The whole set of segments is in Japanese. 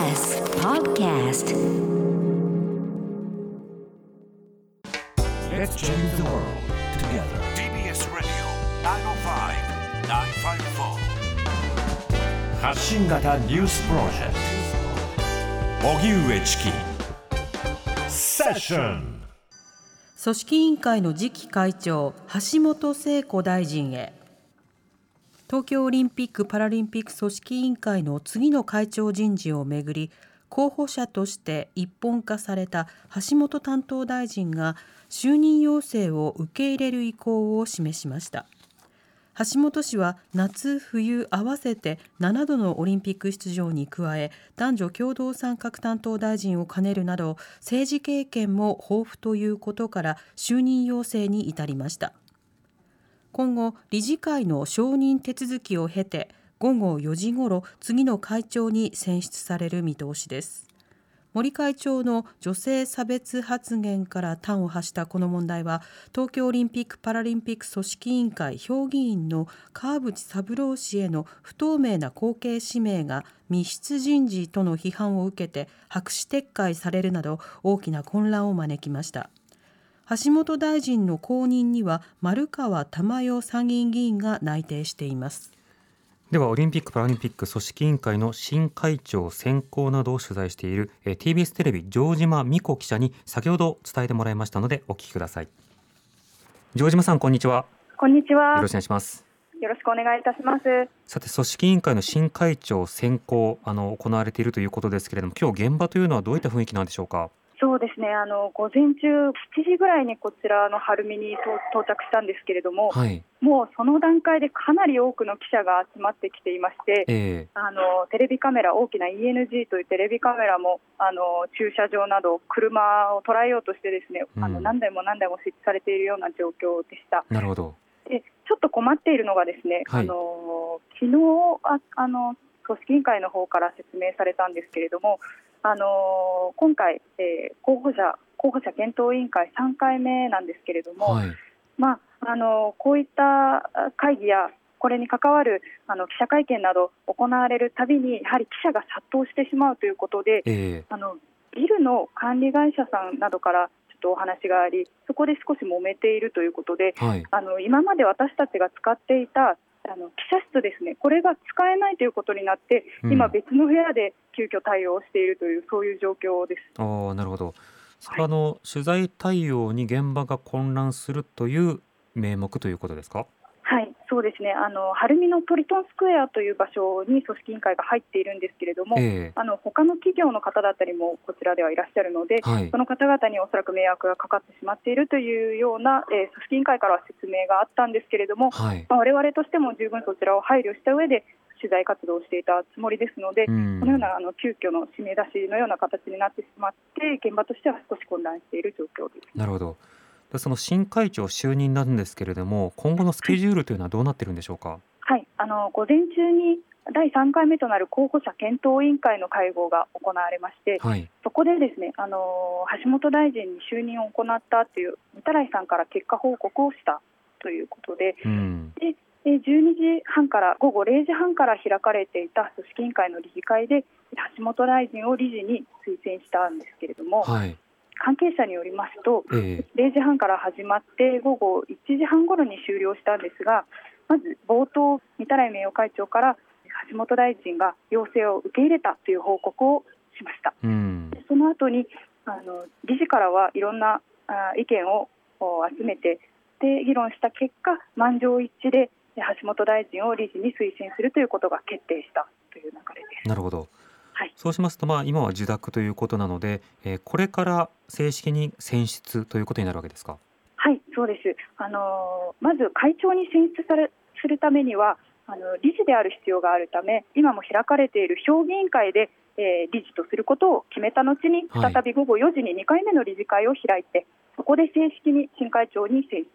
TBS Podcast Let's change the world together. TBS Radio 905-954発信型ニュースプロジェクト荻上チキセッション組織委員会の次期会長橋本聖子大臣へ東京オリンピック・パラリンピック組織委員会の次の会長人事をめぐり候補者として一本化された橋本担当大臣が就任要請を受け入れる意向を示しました。橋本氏は夏冬合わせて7度のオリンピック出場に加え男女共同参画担当大臣を兼ねるなど政治経験も豊富ということから就任要請に至りました。今後理事会の承認手続きを経て午後4時ごろ次の会長に選出される見通しです。森会長の女性差別発言から端を発したこの問題は東京オリンピック・パラリンピック組織委員会評議員の川淵三郎氏への不透明な後継指名が密室人事との批判を受けて白紙撤回されるなど大きな混乱を招きました。橋本大臣の後任には丸川珠代参議院議員が内定しています。ではオリンピック・パラリンピック組織委員会の新会長選考などを取材しているえー TBS テレビ城島美子記者に先ほど伝えてもらいましたのでお聞きください。城島さんこんにちは。こんにちは。よろしくお願いします。よろしくお願いいたします。さて組織委員会の新会長選考あの行われているということですけれども今日現場というのはどういった雰囲気なんでしょうか？そうですね。あの午前中7時ぐらいにこちらの晴海に到到着したんですけれども、はい。もうその段階でかなり多くの記者が集まってきていまして、えあのテレビカメラ大きな ENG というテレビカメラもあの駐車場など車を捉えようとしてですね、あうん。の何台も何台も設置されているような状況でした。ーなるほど。でちょっと困っているのがですね、はい。あの昨日ああの組織委員会の方から説明されたんですけれども、あの今回、えー候補者候補者検討委員会3回目なんですけれども、はい。まああのこういったあ会議やこれに関わるあの記者会見など行われるたびにやはり記者が殺到してしまうということで、えあのビルの管理会社さんなどからちょっとお話があり、そこで少し揉めているということで、ーはい。あの今まで私たちが使っていたあの記者室ですね、これが使えないということになって、うん。今、別の部屋で急遽対応しているという、そういう状況です。あーなるほど。それはあの取材対応に現場が混乱するという名目ということですか？はい、そうですね、あの晴海のトリトンスクエアという場所に組織委員会が入っているんですけれども、えあの他の企業の方だったりもこちらではいらっしゃるので、はい。その方々におそらく迷惑がかかってしまっているというような、えー組織委員会からは説明があったんですけれども、はい。まあ、我々としても十分そちらを配慮した上で取材活動をしていたつもりですので、うん。このようなあの急遽の締め出しのような形になってしまって、現場としては少し混乱している状況です。なるほどでその新会長就任なんですけれども今後のスケジュールというのはどうなってるんでしょうか？はい、あの午前中に第3回目となる候補者検討委員会の会合が行われまして、はい。そこでですね、あの橋本大臣に就任を行ったという御手洗さんから結果報告をしたということで、うん。でで12時半から午後0時半から開かれていた組織委員会の理事会で橋本大臣を理事に推薦したんですけれども、はい関係者によりますと、え0時半から始まって午後1時半ごろに終了したんですがまず冒頭、御手洗名誉会長から橋本大臣が要請を受け入れたという報告をしました。えうんでその後にあの理事からはいろんなあ意見をお集めてで議論した結果満場一致でで橋本大臣を理事に推薦するということが決定したという流れです。なるほどはい。そうしますとまあ今は受諾ということなので、えーこれから正式に選出ということになるわけですか？はい、そうです。あのまず会長に選出されするためにはあの理事である必要があるため今も開かれている評議員会で、えー理事とすることを決めた後にはい。再び午後4時に2回目の理事会を開いて、そこで正式に新会長に選出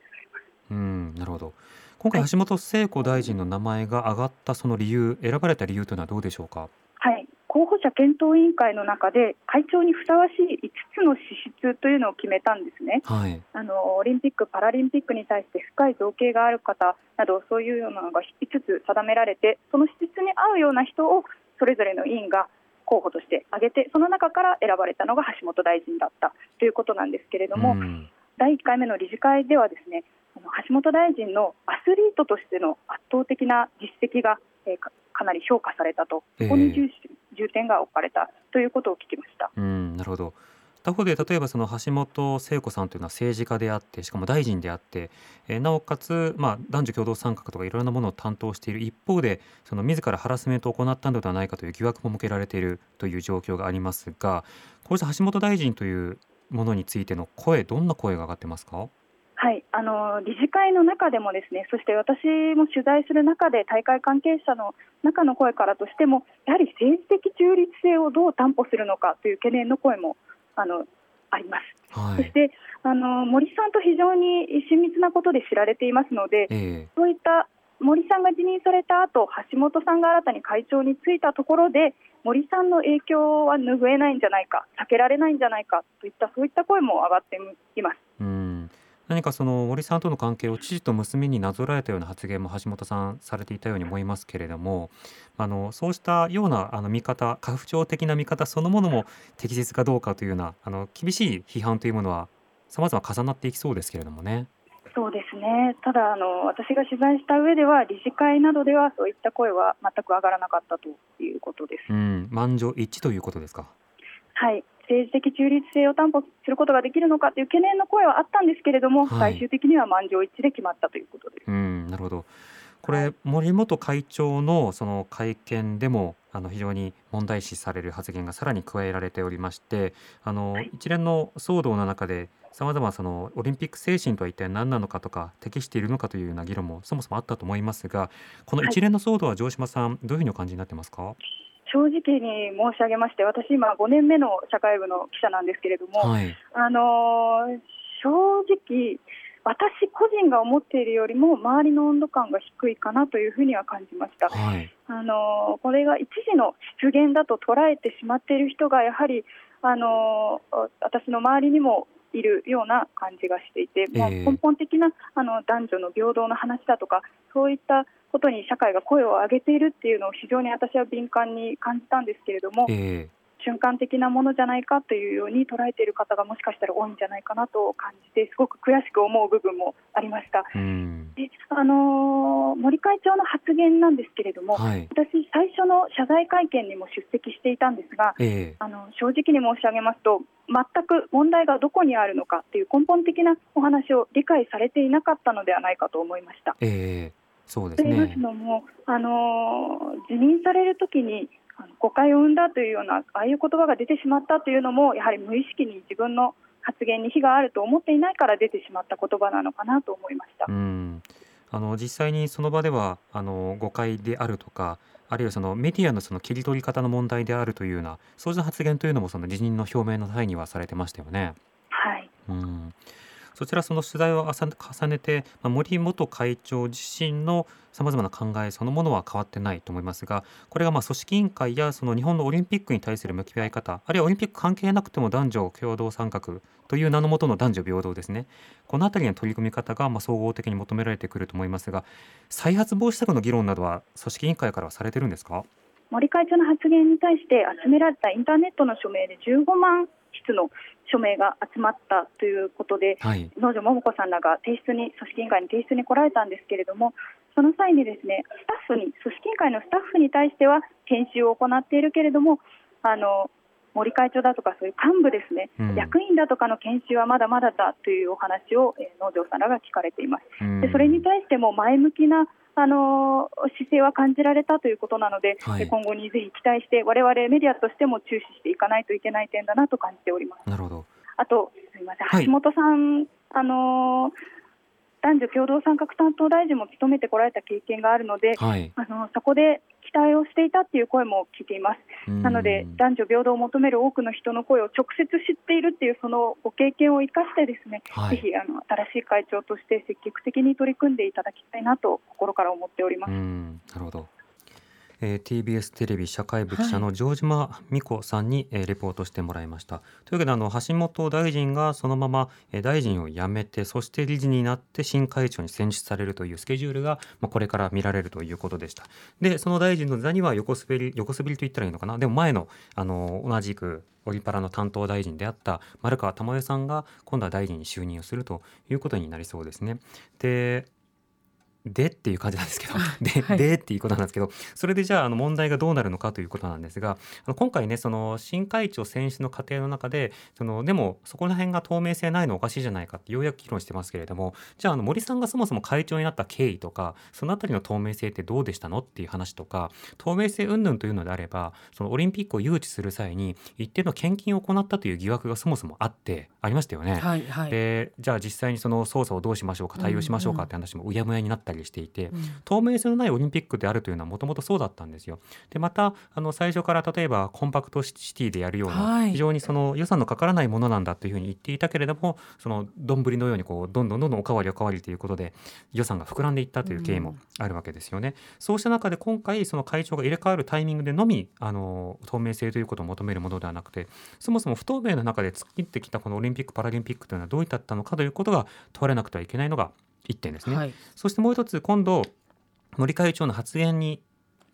うんなるほど。今回はい。橋本聖子大臣の名前が挙がったその理由選ばれた理由というのはどうでしょうか？はい、候補者検討委員会の中で会長にふさわしい5つの資質というのを決めたんですね。はい。あのオリンピック・パラリンピックに対して深い造形がある方などそういうようなのが5つ定められてその資質に合うような人をそれぞれの委員が候補として挙げてその中から選ばれたのが橋本大臣だったということなんですけれども、うん。第1回目の理事会ではですね橋本大臣のアスリートとしての圧倒的な実績が、えーかかなり評価されたと、ええ。ここに重視重点が置かれたということを聞きました。うん、なるほど。他方で例えばその橋本聖子さんというのは政治家であってしかも大臣であって、えーなおかつ、まあ、男女共同参画とかいろんなものを担当している一方でその自らハラスメントを行ったのではないかという疑惑も向けられているという状況がありますがこうした橋本大臣というものについての声どんな声が上がってますか、あの理事会の中でもですねそして私も取材する中で大会関係者の中の声からとしてもやはり政治的中立性をどう担保するのかという懸念の声もあのあります。はいそしてあの森さんと非常に親密なことで知られていますので、えそういった森さんが辞任された後橋本さんが新たに会長に就いたところで森さんの影響は拭えないんじゃないか避けられないんじゃないかといったそういった声も上がっています。えうん何かその森さんとの関係を父と娘になぞらえたような発言も橋本さんされていたように思いますけれどもあのそうしたようなあの見方家父長的な見方そのものも適切かどうかというようなあの厳しい批判というものはさまざま重なっていきそうですけれどもね。そうですねただあの、私が取材した上では理事会などではそういった声は全く上がらなかったということです。うん、満場一致ということですか？はい政治的中立性を担保することができるのかという懸念の声はあったんですけれども、はい最終的には満場一致で決まったということです。うん、なるほど。これ、はい森元会長のその会見でもあの非常に問題視される発言がさらに加えられておりましてあの、はい一連の騒動の中でさまざまそのオリンピック精神とは一体何なのかとか適しているのかというような議論もそもそもあったと思いますがこの一連の騒動は城島さん、どういうふうにお感じになってますか、正直に申し上げまして、私、今、5年目の社会部の記者なんですけれども、はい、あのー正直、私個人が思っているよりも、周りの温度感が低いかなというふうには感じました。はい、あのーこれが一時の失言だと捉えてしまっている人が、やはり、あのー私の周りにもいるような感じがしていて、まあええ。根本的なあの男女の平等の話だとか、そういったことに社会が声を上げているっていうのを非常に私は敏感に感じたんですけれども、え瞬間的なものじゃないかというように捉えている方がもしかしたら多いんじゃないかなと感じて、すごく悔しく思う部分もありました。であのー森会長の発言なんですけれども、はい、私、最初の謝罪会見にも出席していたんですが、ええ。あの正直に申し上げますと、全く問題がどこにあるのかという根本的なお話を理解されていなかったのではないかと思いました。ええそうですねと言います。のも、あのー辞任されるときに誤解を生んだというような、ああいう言葉が出てしまったというのも、やはり無意識に自分の発言に非があると思っていないから出てしまった言葉なのかなと思いましたう。ん、あの実際にその場ではあの誤解であるとかあるいはそのメディアのその切り取り方の問題であるというようなそうした発言というのもその辞任の表明の際にはされてましたよね。はいうん、そちらその取材を重ねて、まあ、森元会長自身のさまざまな考えそのものは変わってないと思いますがこれがまあ組織委員会やその日本のオリンピックに対する向き合い方あるいはオリンピック関係なくても男女共同参画という名のもとの男女平等ですね。この辺りの取り組み方がま総合的に求められてくると思いますが再発防止策の議論などは組織委員会からはされてるんですか？森会長の発言に対して集められたインターネットの署名で15万筆の署名が集まったということで、はい。農場桃子さんらが提出に組織委員会に提出に来られたんですけれども、その際にですねスタッフに組織委員会のスタッフに対しては研修を行っているけれども、あの森会長だとかそういう幹部ですね、うん。役員だとかの研修はまだまだだというお話を、えー農場さんらが聞かれています。うん。でそれに対しても前向きなあの姿勢は感じられたということなので、はい。今後にぜひ期待して、我々メディアとしても注視していかないといけない点だなと感じております。なるほど。あと、すみません、はい。橋本さん、あの男女共同参画担当大臣も務めてこられた経験があるので、はい。あのそこで期待をしていたっていう声も聞いています。なので、うん男女平等を求める多くの人の声を直接知っているっていうそのご経験を生かしてですね、はいぜひあの新しい会長として積極的に取り組んでいただきたいなと心から思っております。うんなるほどえー、TBS テレビ社会部記者の城島美子さんに、えー、レポートしてもらいました。というわけであの橋本大臣がそのまま、えー、大臣を辞めてそして理事になって新会長に選出されるというスケジュールが、まあ、これから見られるということでした。でその大臣の座には横滑り横滑りと言ったらいいのかな？でも前のあの同じくオリパラの担当大臣であった丸川珠代さんが今度は大臣に就任をするということになりそうですね。ででっていう感じなんですけどではい、でっていうことなんですけどそれでじゃああの問題がどうなるのかということなんですがあの今回ねその新会長選出の過程の中でそのでもそこら辺が透明性ないのおかしいじゃないかってようやく議論してますけれどもじゃああの森さんがそもそも会長になった経緯とかそのあたりの透明性ってどうでしたのっていう話とか透明性云々というのであればそのオリンピックを誘致する際に一定の献金を行ったという疑惑がそもそもあってありましたよね。はいはい、でじゃあ実際にその捜査をどうしましょうか対応しましょうかって話もうやむやになったりしていて、うんうん透明性のないオリンピックであるというのはもともとそうだったんですよ。でまたあの最初から例えばコンパクトシティでやるような、非常にその予算のかからないものなんだというふうに言っていたけれどもその丼のようにこうどんどんどんどんおかわりおかわりということで予算が膨らんでいったという経緯もあるわけですよね。うん、そうした中で今回その会長が入れ替わるタイミングでのみあの透明性ということを求めるものではなくてそもそも不透明な中で突っ切ってきたこのオリンピック・パラリンピックというのはどういったのかということが問われなくてはいけないのが1点ですね。はい、そしてもう一つ今度森会長の発言に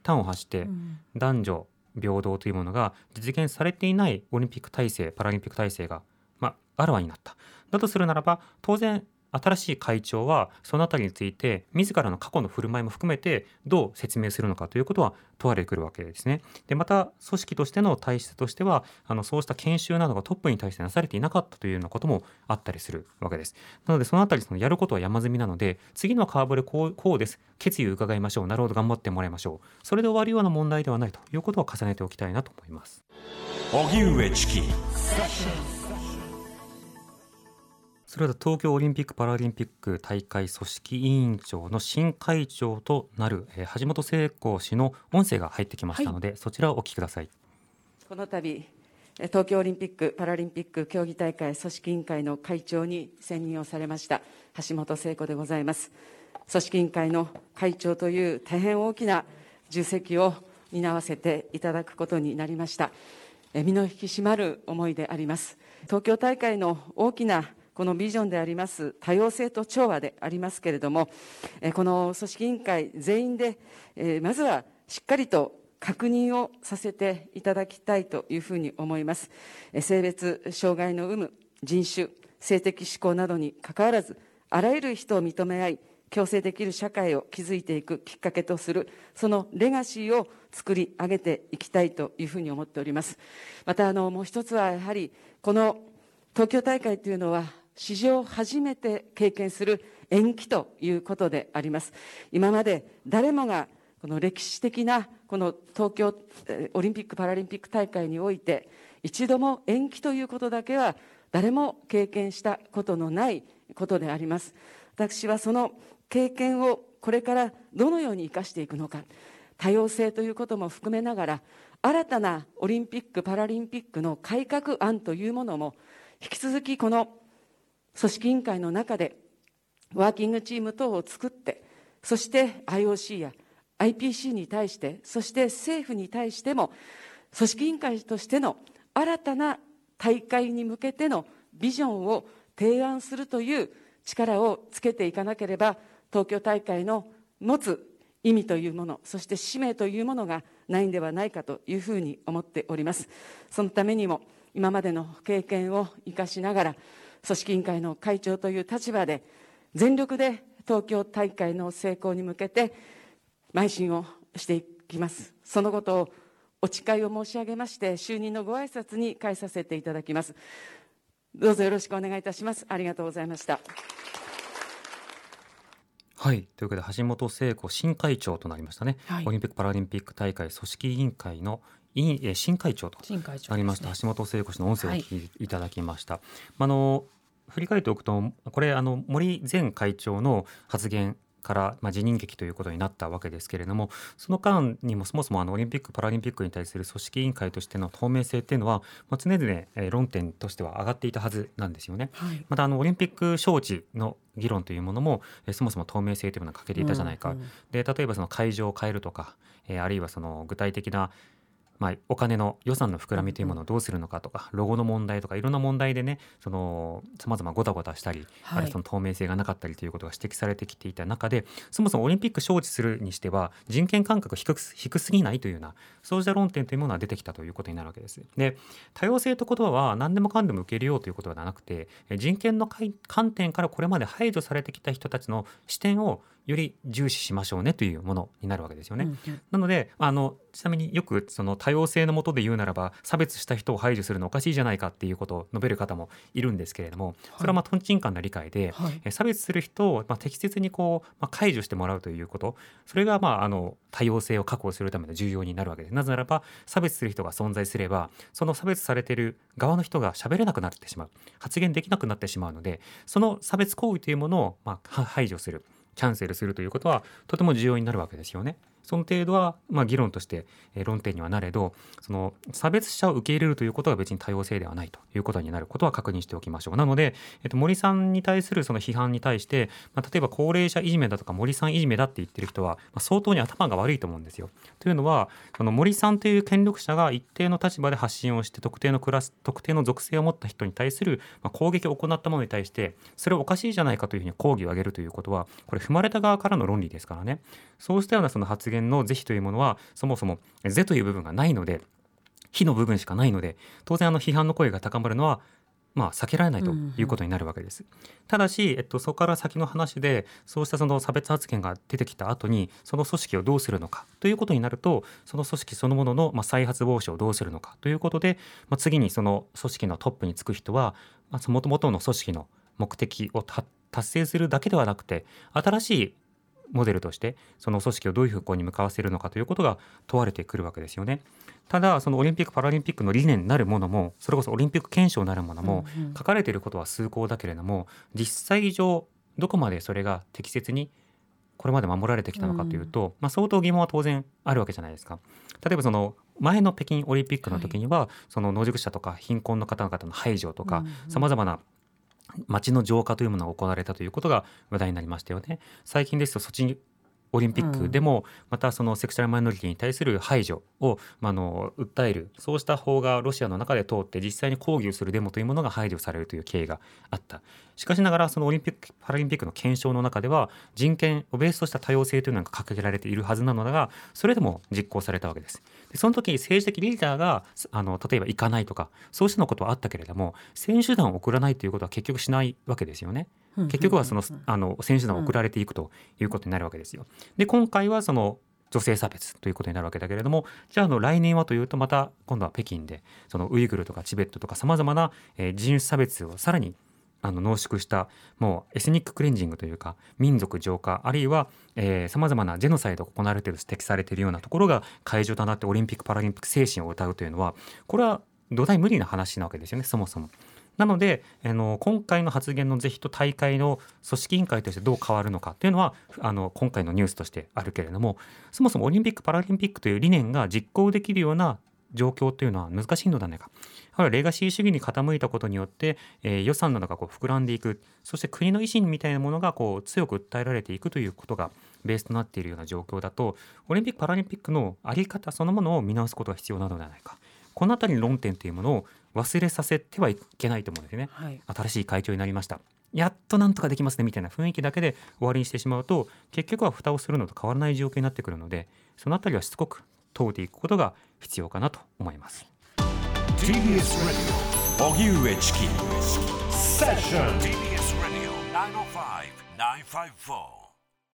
端を発して男女平等というものが実現されていないオリンピック体制パラリンピック体制が、まあ、あらわになった。だとするならば当然新しい会長はその辺りについて自らの過去の振る舞いも含めてどう説明するのかということは問われてくるわけですね。でまた組織としての体質としてはあのそうした研修などがトップに対してなされていなかったというようなこともあったりするわけです。なのでその辺りそのやることは山積みなので次のカーブでこうこうです決意を伺いましょうなるほど頑張ってもらいましょうそれで終わるような問題ではないということを重ねておきたいなと思います。荻上チキそれでは東京オリンピック・パラリンピック大会組織委員長の新会長となる、えー、橋本聖子氏の音声が入ってきましたので、はい、そちらをお聞きください。この度東京オリンピック・パラリンピック競技大会組織委員会の会長に選任をされました橋本聖子でございます。組織委員会の会長という大変大きな重責を担わせていただくことになりました。身の引き締まる思いであります。東京大会の大きなこのビジョンであります多様性と調和でありますけれども、この組織委員会全員で、まずはしっかりと確認をさせていただきたいというふうに思います。性別、障害の有無、人種、性的指向などにかかわらず、あらゆる人を認め合い、共生できる社会を築いていくきっかけとする、そのレガシーを作り上げていきたいというふうに思っております。また、あの、もう一つはやはり、この東京大会というのは、史上初めて経験する延期ということであります。今まで誰もがこの歴史的なこの東京オリンピック・パラリンピック大会において一度も延期ということだけは誰も経験したことのないことであります。私はその経験をこれからどのように生かしていくのか多様性ということも含めながら新たなオリンピック・パラリンピックの改革案というものも引き続きこの組織委員会の中でワーキングチーム等を作ってそして IOC や IPC に対してそして政府に対しても組織委員会としての新たな大会に向けてのビジョンを提案するという力をつけていかなければ東京大会の持つ意味というものそして使命というものがないんではないかというふうに思っております。そのためにも今までの経験を生かしながら組織委員会の会長という立場で全力で東京大会の成功に向けて邁進をしていきます。そのことをお誓いを申し上げまして就任のご挨拶に返させていただきます。どうぞよろしくお願いいたします。ありがとうございました。はい。というわけで橋本聖子新会長となりましたね、はい、オリンピック・パラリンピック大会組織委員会の新会長となりました、ね、橋本聖子氏の音声を聞きいただきました。はい、あの振り返っておくとこれあの森前会長の発言から、まあ、辞任劇ということになったわけですけれどもその間にもそもそもあのオリンピック・パラリンピックに対する組織委員会としての透明性っていうのは、まあ、常々、えー、論点としては上がっていたはずなんですよね。はい、またあのオリンピック招致の議論というものも、えー、そもそも透明性というものが欠けていたじゃないか、うんうん、で例えばその会場を変えるとか、えーあるいはその具体的なまあ、お金の予算の膨らみというものをどうするのかとか、ロゴの問題とかいろんな問題でねそのさまざまごたごたしたり、はいあるいはその透明性がなかったりということが指摘されてきていた中でそもそもオリンピック招致するにしては人権感覚低く低すぎないというようなそうした論点というものが出てきたということになるわけです。で多様性という言葉は何でもかんでも受け入れようということではなくてえ人権の観点からこれまで排除されてきた人たちの視点をより重視しましょうねというものになるわけですよね。うんうん。なのであのちなみによくその多様性のもとで言うならば差別した人を排除するのおかしいじゃないかっていうことを述べる方もいるんですけれどもそれはまあとんちんかんな理解で、はい。え差別する人をまあ適切にこう、まあ、解除してもらうということそれがまああの多様性を確保するための重要になるわけです。なぜならば差別する人が存在すればその差別されている側の人が喋れなくなってしまう。発言できなくなってしまうのでその差別行為というものをまあは排除するキャンセルするということはとても重要になるわけですよね。その程度はまあ議論としてえ論点にはなれどその差別者を受け入れるということが別に多様性ではないということになることは確認しておきましょう。なので、えっと、森さんに対するその批判に対して、まあ、例えば高齢者いじめだとか森さんいじめだって言ってる人は、まあ、相当に頭が悪いと思うんですよ。というのはその森さんという権力者が一定の立場で発信をして特定のクラス特定の属性を持った人に対する、ま、攻撃を行ったものに対してそれはおかしいじゃないかというふうに抗議を上げるということはこれ踏まれた側からの論理ですからねそうしたようなその発言の是非というものはそもそも「是」という部分がないので非の部分しかないので当然あの批判の声が高まるのはまあ避けられないということになるわけです。ただし、えっと、そこから先の話でそうしたその差別発言が出てきた後にその組織をどうするのかということになるとその組織そのものの、まあ、再発防止をどうするのかということで、まあ、次にその組織のトップにつく人はもともとの組織の目的をた達成するだけではなくて新しいモデルとしてその組織をどういう方向に向かわせるのかということが問われてくるわけですよね。ただそのオリンピック・パラリンピックの理念なるものもそれこそオリンピック憲章なるものもうんうん書かれていることは崇高だけれども実際上どこまでそれが適切にこれまで守られてきたのかというと、まあ、相当疑問は当然あるわけじゃないですか。例えばその前の北京オリンピックの時には、その野宿者とか貧困の方々の排除とかさまざまな街の浄化というものが行われたということが話題になりましたよね。最近ですとソチオリンピックでもまたそのセクシャルマイノリティに対する排除を、まあ、あの訴える。そうした法がロシアの中で通って実際に抗議をするデモというものが排除されるという経緯があった。しかしながらそのオリンピック・パラリンピックの検証の中では人権をベースとした多様性というのが掲げられているはずなのだがそれでも実行されたわけですでその時政治的リーダーがあの例えば行かないとかそうしたのことはあったけれども選手団を送らないということは結局しないわけですよね結局はそのあの選手団を送られていくということになるわけですよ。で今回はその女性差別ということになるわけだけれどもじゃああの来年はというとまた今度は北京でそのウイグルとかチベットとかさまざまな、えー人種差別をさらにあの濃縮したもうエスニッククレンジングというか民族浄化あるいはさまざまなジェノサイドが行われていると指摘されているようなところが会場となってオリンピック・パラリンピック精神を歌うというのはこれは土台無理な話なわけですよねそもそも。なのであの今回の発言の是非と大会の組織委員会としてどう変わるのかというのはあの今回のニュースとしてあるけれどもそもそもオリンピック・パラリンピックという理念が実行できるような状況というのは難しいのではないか。やはりレガシー主義に傾いたことによって、えー予算などがこう膨らんでいくそして国の維新みたいなものがこう強く訴えられていくということがベースとなっているような状況だとオリンピック・パラリンピックの在り方そのものを見直すことが必要なのではないかこの辺りの論点というものを忘れさせてはいけないと思うんですよね。はい新しい会長になりましたやっとなんとかできますねみたいな雰囲気だけで終わりにしてしまうと結局は蓋をするのと変わらない状況になってくるのでそのあたりはしつこく問うていくことが必要かなと思います。TBS Radio. 荻上チキセッション TBS Radio 905 954